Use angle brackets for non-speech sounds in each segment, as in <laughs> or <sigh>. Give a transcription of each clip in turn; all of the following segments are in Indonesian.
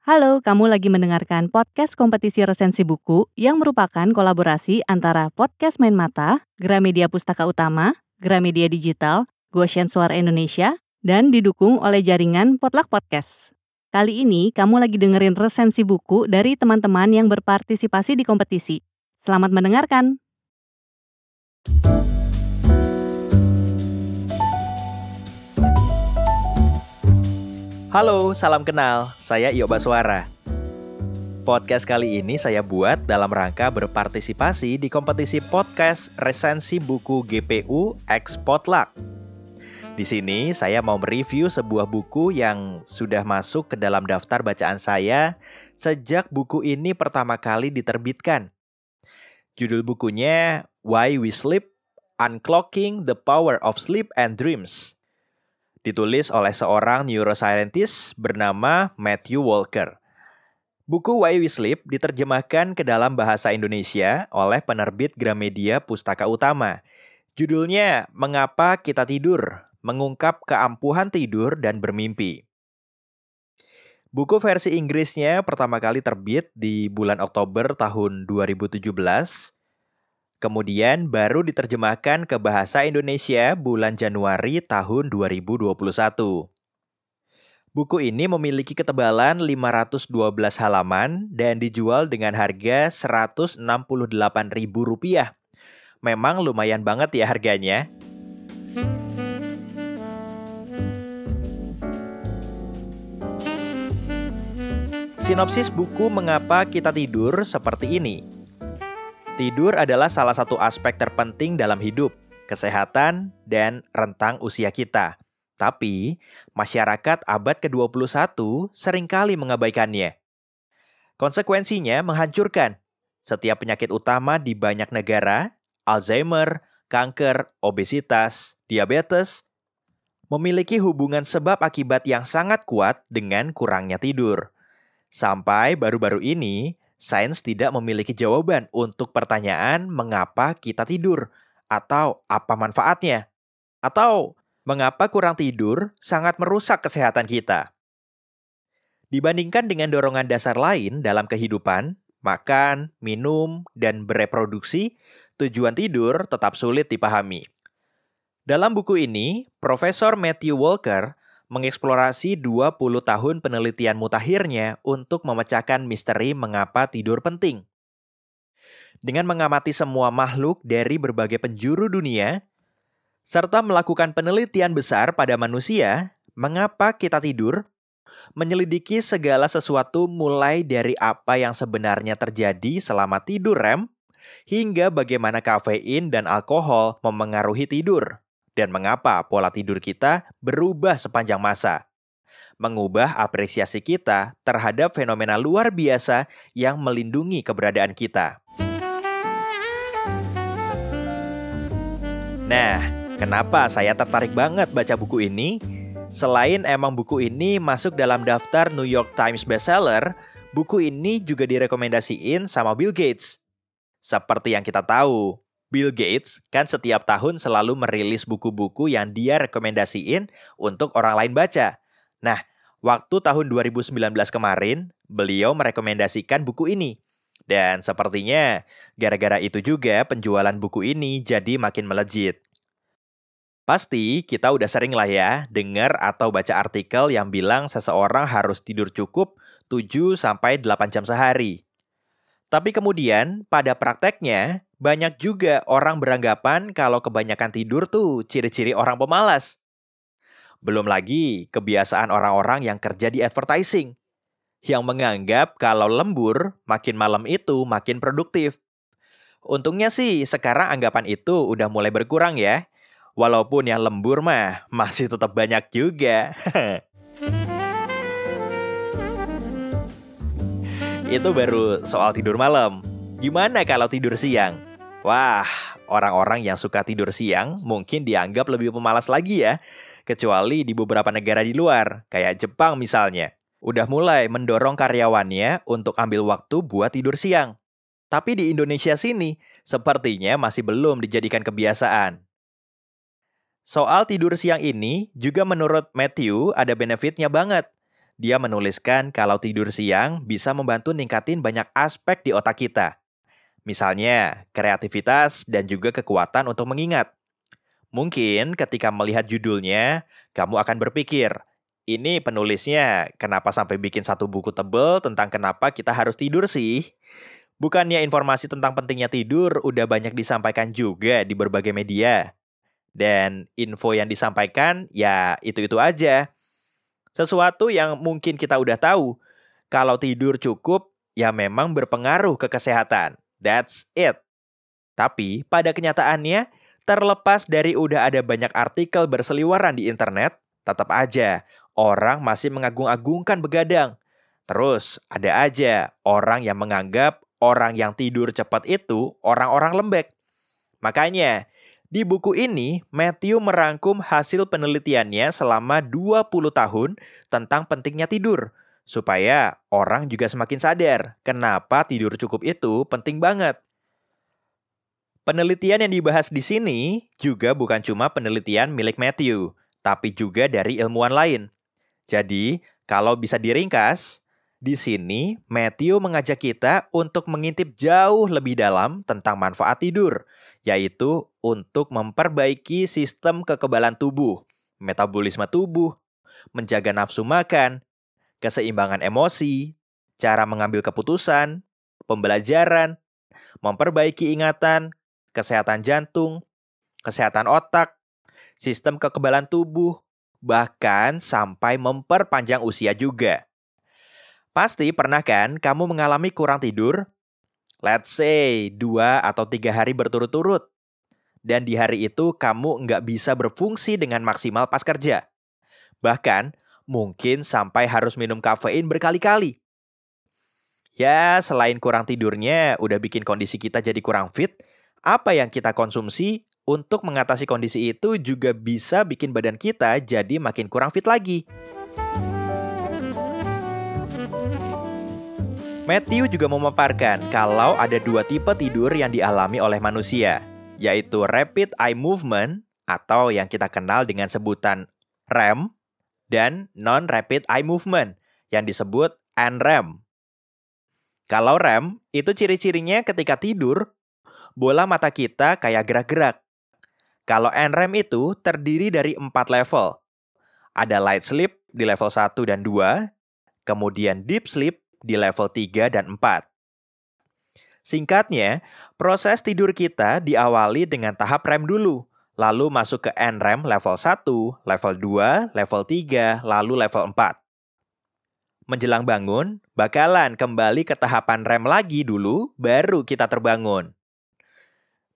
Halo, kamu lagi mendengarkan podcast kompetisi resensi buku yang merupakan kolaborasi antara Podcast Main Mata, Gramedia Pustaka Utama, Gramedia Digital, Goshen Suara Indonesia, dan didukung oleh jaringan Potluck Podcast. Kali ini kamu lagi dengerin resensi buku dari teman-teman yang berpartisipasi di kompetisi. Selamat mendengarkan! Halo, salam kenal. Saya Iyo Baswara. Podcast kali ini saya buat dalam rangka berpartisipasi di kompetisi podcast resensi buku GPU X Potluck. Di sini saya mau mereview sebuah buku yang sudah masuk ke dalam daftar bacaan saya sejak buku ini pertama kali diterbitkan. Judul bukunya Why We Sleep: Unclocking the Power of Sleep and Dreams ditulis oleh seorang neuroscientist bernama Matthew Walker. Buku Why We Sleep diterjemahkan ke dalam bahasa Indonesia oleh penerbit Gramedia Pustaka Utama. Judulnya Mengapa Kita Tidur? Mengungkap keampuhan tidur dan bermimpi. Buku versi Inggrisnya pertama kali terbit di bulan Oktober tahun 2017 Kemudian baru diterjemahkan ke bahasa Indonesia bulan Januari tahun 2021. Buku ini memiliki ketebalan 512 halaman dan dijual dengan harga Rp168.000. Memang lumayan banget ya harganya. Sinopsis buku Mengapa Kita Tidur seperti ini. Tidur adalah salah satu aspek terpenting dalam hidup, kesehatan, dan rentang usia kita. Tapi, masyarakat abad ke-21 sering kali mengabaikannya. Konsekuensinya menghancurkan. Setiap penyakit utama di banyak negara, Alzheimer, kanker, obesitas, diabetes, memiliki hubungan sebab akibat yang sangat kuat dengan kurangnya tidur. Sampai baru-baru ini, sains tidak memiliki jawaban untuk pertanyaan mengapa kita tidur atau apa manfaatnya atau mengapa kurang tidur sangat merusak kesehatan kita. Dibandingkan dengan dorongan dasar lain dalam kehidupan, makan, minum, dan bereproduksi, tujuan tidur tetap sulit dipahami. Dalam buku ini, Profesor Matthew Walker mengeksplorasi 20 tahun penelitian mutakhirnya untuk memecahkan misteri mengapa tidur penting. Dengan mengamati semua makhluk dari berbagai penjuru dunia, serta melakukan penelitian besar pada manusia, mengapa kita tidur, menyelidiki segala sesuatu mulai dari apa yang sebenarnya terjadi selama tidur REM, hingga bagaimana kafein dan alkohol memengaruhi tidur dan mengapa pola tidur kita berubah sepanjang masa. Mengubah apresiasi kita terhadap fenomena luar biasa yang melindungi keberadaan kita. Nah, kenapa saya tertarik banget baca buku ini? Selain emang buku ini masuk dalam daftar New York Times bestseller, buku ini juga direkomendasiin sama Bill Gates. Seperti yang kita tahu, Bill Gates kan setiap tahun selalu merilis buku-buku yang dia rekomendasiin untuk orang lain baca. Nah, waktu tahun 2019 kemarin, beliau merekomendasikan buku ini. Dan sepertinya gara-gara itu juga penjualan buku ini jadi makin melejit. Pasti kita udah sering lah ya dengar atau baca artikel yang bilang seseorang harus tidur cukup 7 sampai 8 jam sehari. Tapi kemudian pada prakteknya banyak juga orang beranggapan kalau kebanyakan tidur tuh ciri-ciri orang pemalas. Belum lagi kebiasaan orang-orang yang kerja di advertising yang menganggap kalau lembur makin malam itu makin produktif. Untungnya sih sekarang anggapan itu udah mulai berkurang ya. Walaupun yang lembur mah <laughs> masih tetap banyak juga. <laughs> itu baru soal tidur malam. Gimana kalau tidur siang? Wah, orang-orang yang suka tidur siang mungkin dianggap lebih pemalas lagi ya. Kecuali di beberapa negara di luar, kayak Jepang misalnya. Udah mulai mendorong karyawannya untuk ambil waktu buat tidur siang. Tapi di Indonesia sini, sepertinya masih belum dijadikan kebiasaan. Soal tidur siang ini juga menurut Matthew ada benefitnya banget. Dia menuliskan kalau tidur siang bisa membantu ningkatin banyak aspek di otak kita. Misalnya, kreativitas dan juga kekuatan untuk mengingat. Mungkin ketika melihat judulnya, kamu akan berpikir, ini penulisnya kenapa sampai bikin satu buku tebel tentang kenapa kita harus tidur sih? Bukannya informasi tentang pentingnya tidur udah banyak disampaikan juga di berbagai media. Dan info yang disampaikan ya itu-itu aja. Sesuatu yang mungkin kita udah tahu. Kalau tidur cukup ya memang berpengaruh ke kesehatan. That's it. Tapi pada kenyataannya, terlepas dari udah ada banyak artikel berseliweran di internet, tetap aja orang masih mengagung-agungkan begadang. Terus ada aja orang yang menganggap orang yang tidur cepat itu orang-orang lembek. Makanya, di buku ini Matthew merangkum hasil penelitiannya selama 20 tahun tentang pentingnya tidur supaya orang juga semakin sadar kenapa tidur cukup itu penting banget. Penelitian yang dibahas di sini juga bukan cuma penelitian milik Matthew, tapi juga dari ilmuwan lain. Jadi, kalau bisa diringkas, di sini Matthew mengajak kita untuk mengintip jauh lebih dalam tentang manfaat tidur, yaitu untuk memperbaiki sistem kekebalan tubuh, metabolisme tubuh, menjaga nafsu makan, keseimbangan emosi, cara mengambil keputusan, pembelajaran, memperbaiki ingatan, kesehatan jantung, kesehatan otak, sistem kekebalan tubuh, bahkan sampai memperpanjang usia juga. Pasti pernah kan kamu mengalami kurang tidur? Let's say dua atau tiga hari berturut-turut. Dan di hari itu kamu nggak bisa berfungsi dengan maksimal pas kerja. Bahkan mungkin sampai harus minum kafein berkali-kali. Ya, selain kurang tidurnya udah bikin kondisi kita jadi kurang fit, apa yang kita konsumsi untuk mengatasi kondisi itu juga bisa bikin badan kita jadi makin kurang fit lagi. Matthew juga memaparkan kalau ada dua tipe tidur yang dialami oleh manusia, yaitu rapid eye movement atau yang kita kenal dengan sebutan REM dan non-rapid eye movement yang disebut NREM. Kalau REM, itu ciri-cirinya ketika tidur, bola mata kita kayak gerak-gerak. Kalau NREM itu terdiri dari empat level. Ada light sleep di level 1 dan 2, kemudian deep sleep di level 3 dan 4. Singkatnya, proses tidur kita diawali dengan tahap REM dulu, lalu masuk ke NREM level 1, level 2, level 3, lalu level 4. Menjelang bangun, bakalan kembali ke tahapan REM lagi dulu, baru kita terbangun.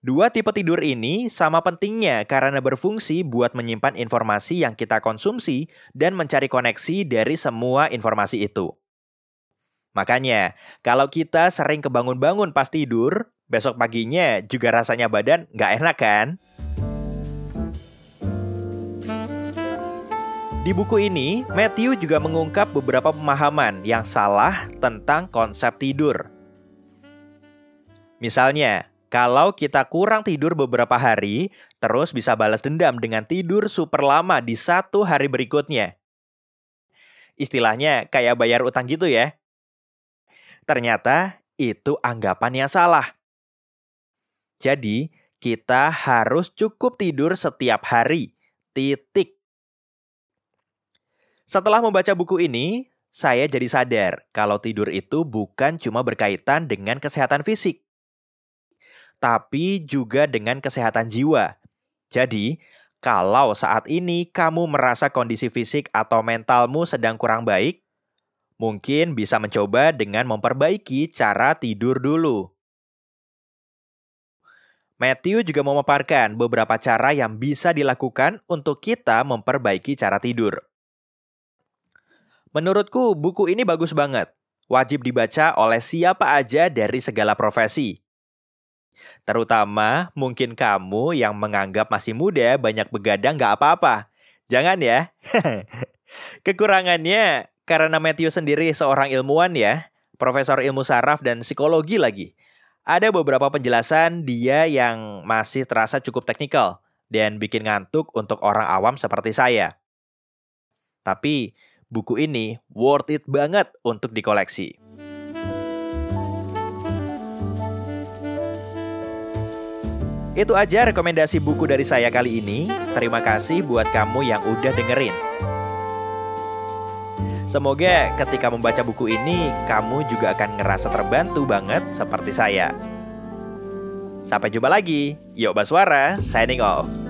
Dua tipe tidur ini sama pentingnya karena berfungsi buat menyimpan informasi yang kita konsumsi dan mencari koneksi dari semua informasi itu. Makanya, kalau kita sering kebangun-bangun pas tidur, besok paginya juga rasanya badan nggak enak kan? Di buku ini, Matthew juga mengungkap beberapa pemahaman yang salah tentang konsep tidur. Misalnya, kalau kita kurang tidur beberapa hari, terus bisa balas dendam dengan tidur super lama di satu hari berikutnya. Istilahnya kayak bayar utang gitu ya. Ternyata itu anggapan yang salah. Jadi, kita harus cukup tidur setiap hari. Titik. Setelah membaca buku ini, saya jadi sadar kalau tidur itu bukan cuma berkaitan dengan kesehatan fisik tapi juga dengan kesehatan jiwa. Jadi, kalau saat ini kamu merasa kondisi fisik atau mentalmu sedang kurang baik, mungkin bisa mencoba dengan memperbaiki cara tidur dulu. Matthew juga memaparkan beberapa cara yang bisa dilakukan untuk kita memperbaiki cara tidur. Menurutku, buku ini bagus banget. Wajib dibaca oleh siapa aja dari segala profesi. Terutama mungkin kamu yang menganggap masih muda banyak begadang gak apa-apa. Jangan ya. <laughs> Kekurangannya karena Matthew sendiri seorang ilmuwan ya, profesor ilmu saraf dan psikologi lagi. Ada beberapa penjelasan dia yang masih terasa cukup teknikal dan bikin ngantuk untuk orang awam seperti saya. Tapi buku ini worth it banget untuk dikoleksi. Itu aja rekomendasi buku dari saya kali ini. Terima kasih buat kamu yang udah dengerin. Semoga ketika membaca buku ini, kamu juga akan ngerasa terbantu banget seperti saya. Sampai jumpa lagi. Yuk Baswara, signing off.